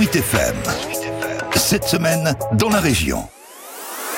Sweet FM. Cette semaine, dans la région.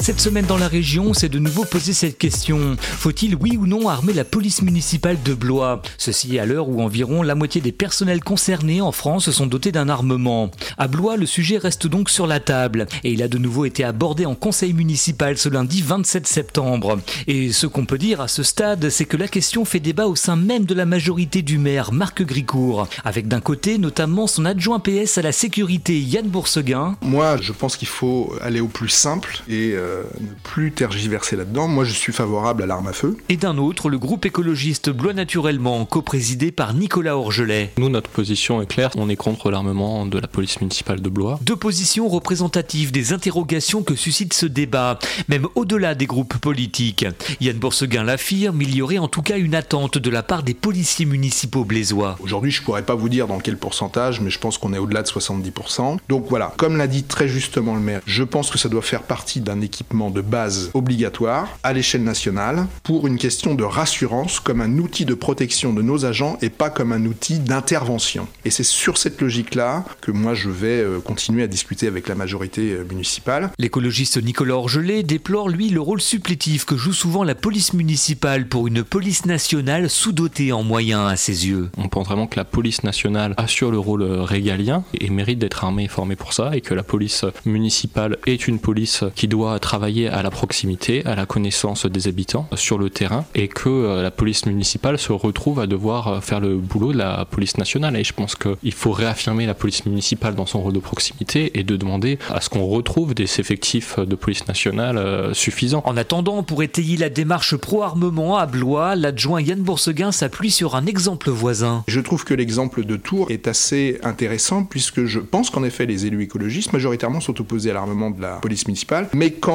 Cette semaine dans la région, c'est de nouveau poser cette question. Faut-il oui ou non armer la police municipale de Blois? Ceci à l'heure où environ la moitié des personnels concernés en France sont dotés d'un armement. À Blois, le sujet reste donc sur la table et il a de nouveau été abordé en conseil municipal ce lundi 27 septembre. Et ce qu'on peut dire à ce stade, c'est que la question fait débat au sein même de la majorité du maire Marc Gricourt, avec d'un côté notamment son adjoint PS à la sécurité Yann Bourseguin. Moi, je pense qu'il faut aller au plus simple et euh, euh, ne plus tergiverser là-dedans. Moi, je suis favorable à l'arme à feu. Et d'un autre, le groupe écologiste Blois Naturellement, coprésidé par Nicolas Orgelet. Nous, notre position est claire. On est contre l'armement de la police municipale de Blois. Deux positions représentatives des interrogations que suscite ce débat, même au-delà des groupes politiques. Yann Bourseguin l'affirme, il y aurait en tout cas une attente de la part des policiers municipaux blésois. Aujourd'hui, je pourrais pas vous dire dans quel pourcentage, mais je pense qu'on est au-delà de 70%. Donc voilà, comme l'a dit très justement le maire, je pense que ça doit faire partie d'un équilibre de base obligatoire à l'échelle nationale pour une question de rassurance comme un outil de protection de nos agents et pas comme un outil d'intervention. Et c'est sur cette logique-là que moi je vais euh, continuer à discuter avec la majorité euh, municipale. L'écologiste Nicolas Orgelet déplore lui le rôle supplétif que joue souvent la police municipale pour une police nationale sous-dotée en moyens à ses yeux. On pense vraiment que la police nationale assure le rôle euh, régalien et mérite d'être armée et formée pour ça et que la police municipale est une police qui doit être travailler à la proximité, à la connaissance des habitants sur le terrain et que euh, la police municipale se retrouve à devoir euh, faire le boulot de la police nationale. Et je pense qu'il faut réaffirmer la police municipale dans son rôle de proximité et de demander à ce qu'on retrouve des effectifs de police nationale euh, suffisants. En attendant, pour étayer la démarche pro-armement à Blois, l'adjoint Yann Bourseguin s'appuie sur un exemple voisin. Je trouve que l'exemple de Tours est assez intéressant puisque je pense qu'en effet les élus écologistes majoritairement sont opposés à l'armement de la police municipale, mais quand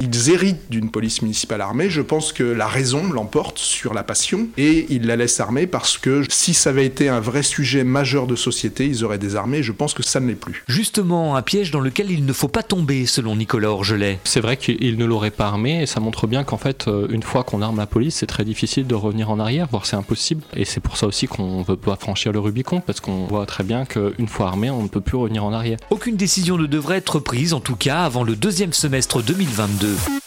ils héritent d'une police municipale armée, je pense que la raison l'emporte sur la passion et ils la laissent armée parce que si ça avait été un vrai sujet majeur de société, ils auraient désarmé. Je pense que ça ne l'est plus. Justement, un piège dans lequel il ne faut pas tomber, selon Nicolas Orgelet. C'est vrai qu'il ne l'aurait pas armé et ça montre bien qu'en fait, euh, une fois qu'on arme la police, c'est très difficile de revenir en arrière, voire c'est impossible. Et c'est pour ça aussi qu'on ne veut pas franchir le Rubicon parce qu'on voit très bien qu'une fois armé, on ne peut plus revenir en arrière. Aucune décision ne devrait être prise, en tout cas avant le deuxième semestre 2020. 22.